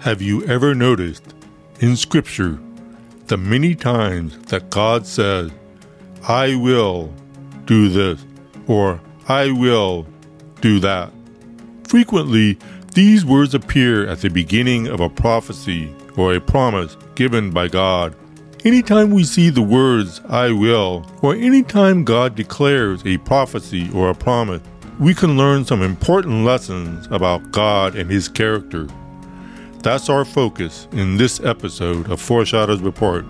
Have you ever noticed in Scripture the many times that God says, I will do this, or I will do that? Frequently, these words appear at the beginning of a prophecy or a promise given by God. Anytime we see the words I will, or anytime God declares a prophecy or a promise, we can learn some important lessons about God and His character. That's our focus in this episode of Foreshadows Report.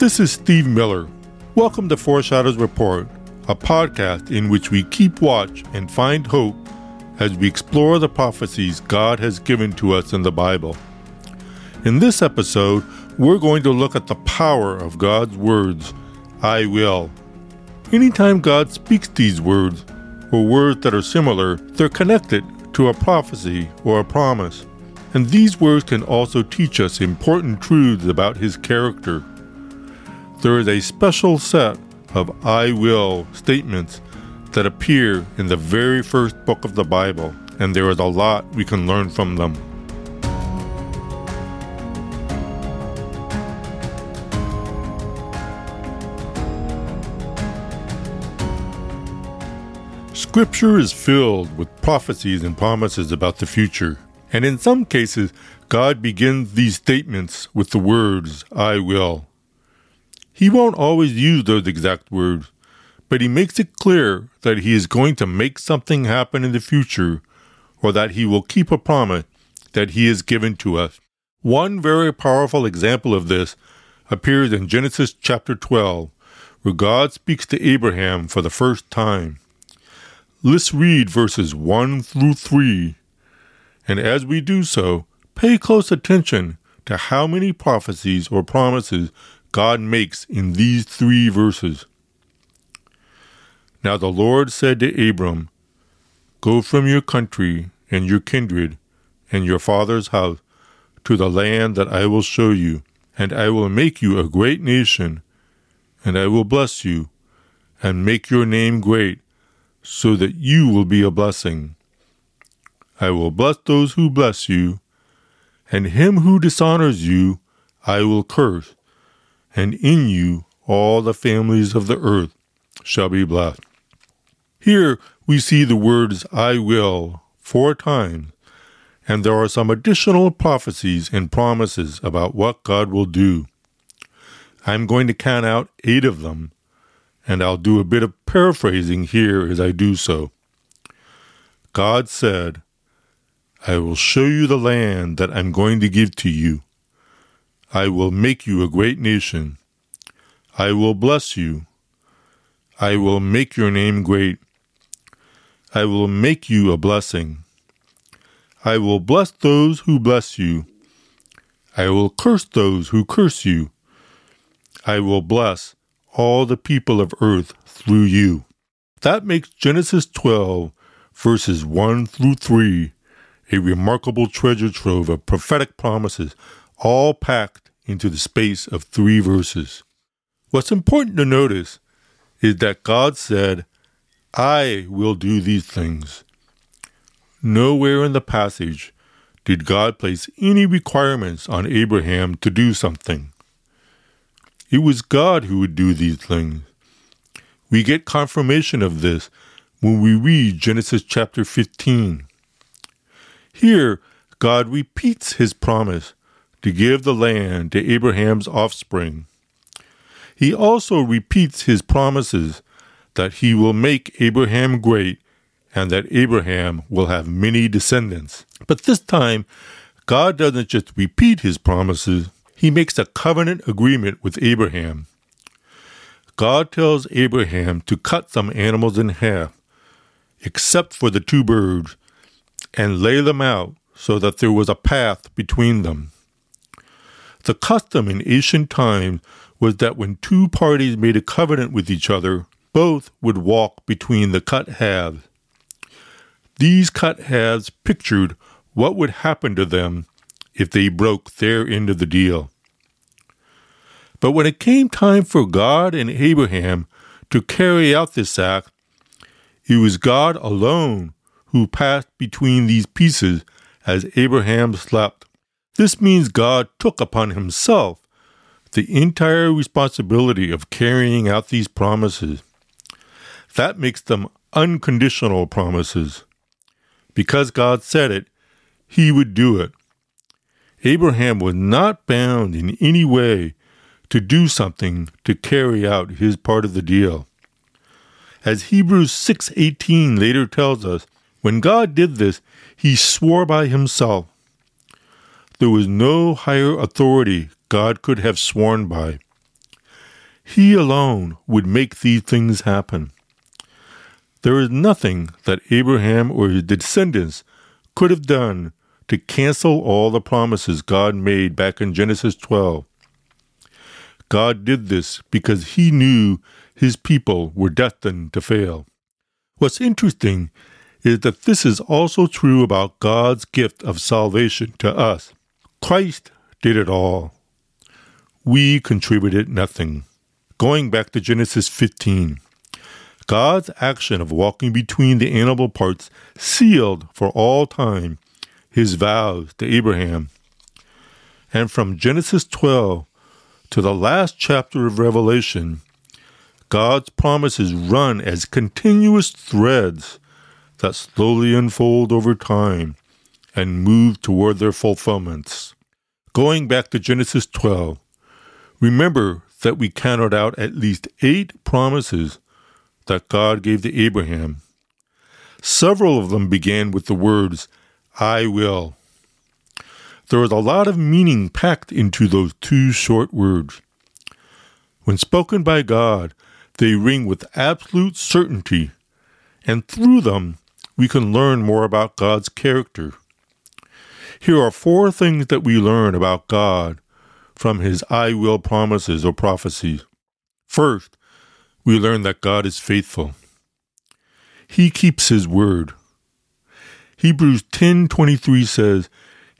This is Steve Miller. Welcome to Foreshadows Report, a podcast in which we keep watch and find hope as we explore the prophecies God has given to us in the Bible. In this episode, we're going to look at the power of God's words, I will. Anytime God speaks these words, or words that are similar, they're connected to a prophecy or a promise. And these words can also teach us important truths about His character. There is a special set of I will statements that appear in the very first book of the Bible, and there is a lot we can learn from them. Scripture is filled with prophecies and promises about the future, and in some cases, God begins these statements with the words, I will. He won't always use those exact words, but he makes it clear that he is going to make something happen in the future or that he will keep a promise that he has given to us. One very powerful example of this appears in Genesis chapter 12, where God speaks to Abraham for the first time. Let's read verses 1 through 3. And as we do so, pay close attention to how many prophecies or promises God makes in these three verses. Now the Lord said to Abram, Go from your country and your kindred and your father's house to the land that I will show you, and I will make you a great nation, and I will bless you, and make your name great so that you will be a blessing. I will bless those who bless you, and him who dishonors you I will curse, and in you all the families of the earth shall be blessed. Here we see the words I will four times, and there are some additional prophecies and promises about what God will do. I'm going to count out eight of them and I'll do a bit of paraphrasing here as I do so. God said, I will show you the land that I'm going to give to you. I will make you a great nation. I will bless you. I will make your name great. I will make you a blessing. I will bless those who bless you. I will curse those who curse you. I will bless all the people of earth through you. That makes Genesis 12, verses 1 through 3, a remarkable treasure trove of prophetic promises, all packed into the space of three verses. What's important to notice is that God said, I will do these things. Nowhere in the passage did God place any requirements on Abraham to do something. It was God who would do these things. We get confirmation of this when we read Genesis chapter 15. Here, God repeats his promise to give the land to Abraham's offspring. He also repeats his promises that he will make Abraham great and that Abraham will have many descendants. But this time, God doesn't just repeat his promises, he makes a covenant agreement with Abraham. God tells Abraham to cut some animals in half, except for the two birds, and lay them out so that there was a path between them. The custom in ancient times was that when two parties made a covenant with each other, both would walk between the cut halves. These cut halves pictured what would happen to them if they broke their end of the deal. But when it came time for God and Abraham to carry out this act, It was God alone who passed between these pieces as Abraham slept. This means God took upon himself the entire responsibility of carrying out these promises. That makes them unconditional promises. Because God said it, he would do it. Abraham was not bound in any way to do something to carry out his part of the deal. As Hebrews 6:18 later tells us, when God did this, he swore by himself. There was no higher authority God could have sworn by. He alone would make these things happen. There is nothing that Abraham or his descendants could have done to cancel all the promises God made back in Genesis 12. God did this because he knew his people were destined to fail. What's interesting is that this is also true about God's gift of salvation to us. Christ did it all. We contributed nothing. Going back to Genesis 15, God's action of walking between the animal parts sealed for all time his vows to Abraham. And from Genesis 12 to the last chapter of Revelation, God's promises run as continuous threads that slowly unfold over time and move toward their fulfillments. Going back to Genesis 12, remember that we counted out at least eight promises that God gave to Abraham. Several of them began with the words, I will. There is a lot of meaning packed into those two short words. When spoken by God, they ring with absolute certainty, and through them, we can learn more about God's character. Here are four things that we learn about God from his I will promises or prophecies. First, we learn that God is faithful. He keeps his word. Hebrews 10:23 says,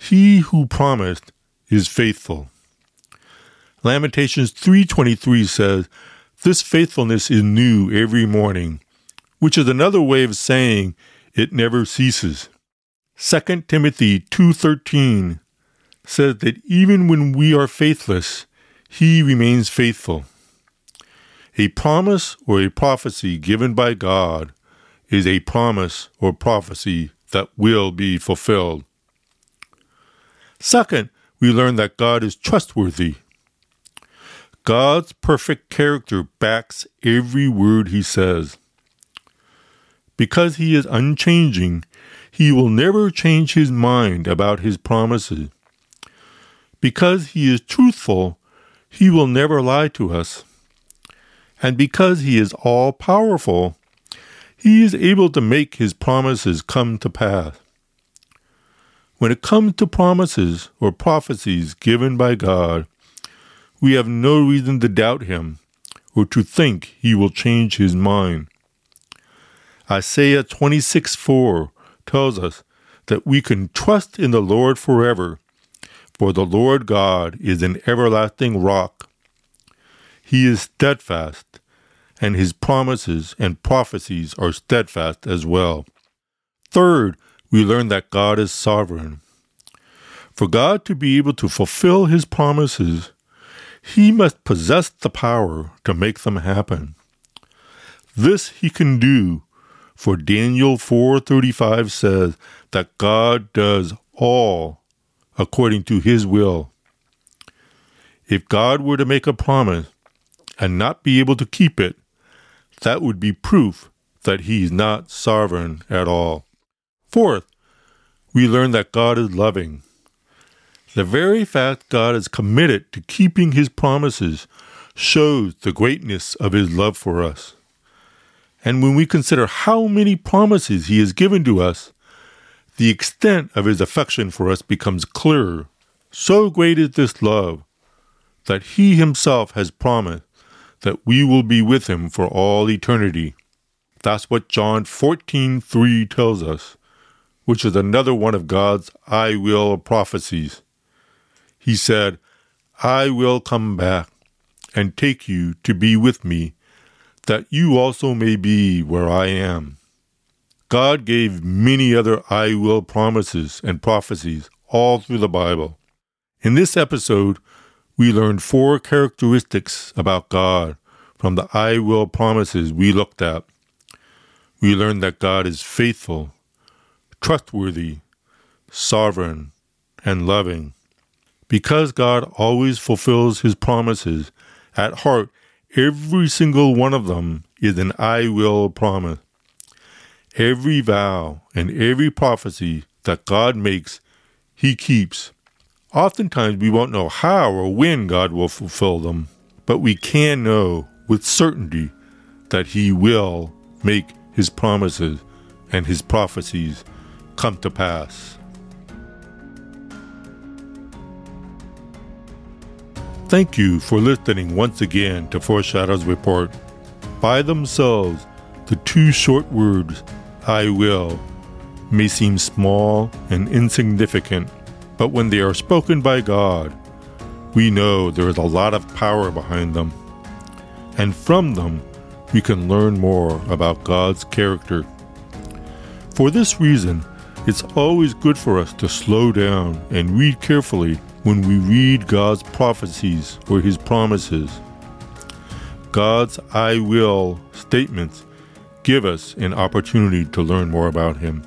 "He who promised is faithful." Lamentations 3:23 says, "This faithfulness is new every morning," which is another way of saying it never ceases. 2 Timothy 2:13 says that even when we are faithless, he remains faithful. A promise or a prophecy given by God is a promise or prophecy that will be fulfilled. Second, we learn that God is trustworthy. God's perfect character backs every word he says. Because he is unchanging, he will never change his mind about his promises. Because he is truthful, he will never lie to us. And because he is all powerful, he is able to make his promises come to pass. When it comes to promises or prophecies given by God, we have no reason to doubt him or to think he will change his mind. Isaiah 26 4 tells us that we can trust in the Lord forever, for the Lord God is an everlasting rock. He is steadfast, and his promises and prophecies are steadfast as well. Third, we learn that God is sovereign. For God to be able to fulfill his promises, he must possess the power to make them happen. This he can do for Daniel 4:35 says that God does all according to his will. If God were to make a promise and not be able to keep it, that would be proof that he is not sovereign at all. Fourth, we learn that God is loving. The very fact God is committed to keeping his promises shows the greatness of his love for us. And when we consider how many promises he has given to us, the extent of his affection for us becomes clearer. So great is this love that he himself has promised that we will be with him for all eternity. That's what John 14:3 tells us, which is another one of God's I will prophecies. He said, I will come back and take you to be with me that you also may be where I am. God gave many other I will promises and prophecies all through the Bible. In this episode, we learned four characteristics about God from the I will promises we looked at. We learned that God is faithful, trustworthy, sovereign, and loving. Because God always fulfills his promises, at heart, every single one of them is an I will promise. Every vow and every prophecy that God makes, he keeps. Oftentimes we won't know how or when God will fulfill them, but we can know with certainty that he will make his promises and his prophecies come to pass. Thank you for listening once again to Foreshadows Report. By themselves, the two short words, I will, may seem small and insignificant, but when they are spoken by God, we know there is a lot of power behind them. And from them, we can learn more about God's character. For this reason, it's always good for us to slow down and read carefully when we read God's prophecies or His promises. God's I will statements give us an opportunity to learn more about Him.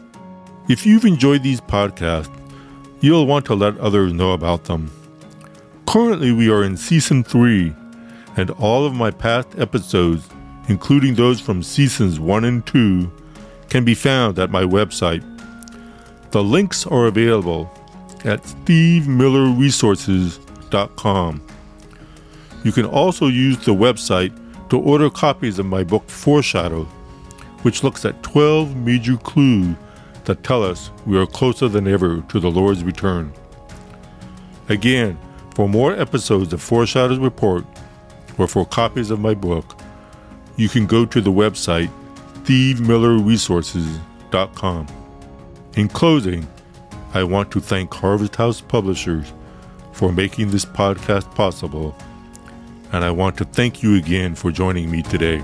If you've enjoyed these podcasts, you'll want to let others know about them. Currently, we are in season 3, and all of my past episodes including those from seasons 1 and 2, can be found at my website. The links are available at stevemillerresources.com. You can also use the website to order copies of my book Foreshadow, which looks at 12 major clues that tell us we are closer than ever to the Lord's return. Again, for more episodes of Foreshadows Report or for copies of my book, you can go to the website stevemillerresources.com. In closing, I want to thank Harvest House Publishers for making this podcast possible, and I want to thank you again for joining me today.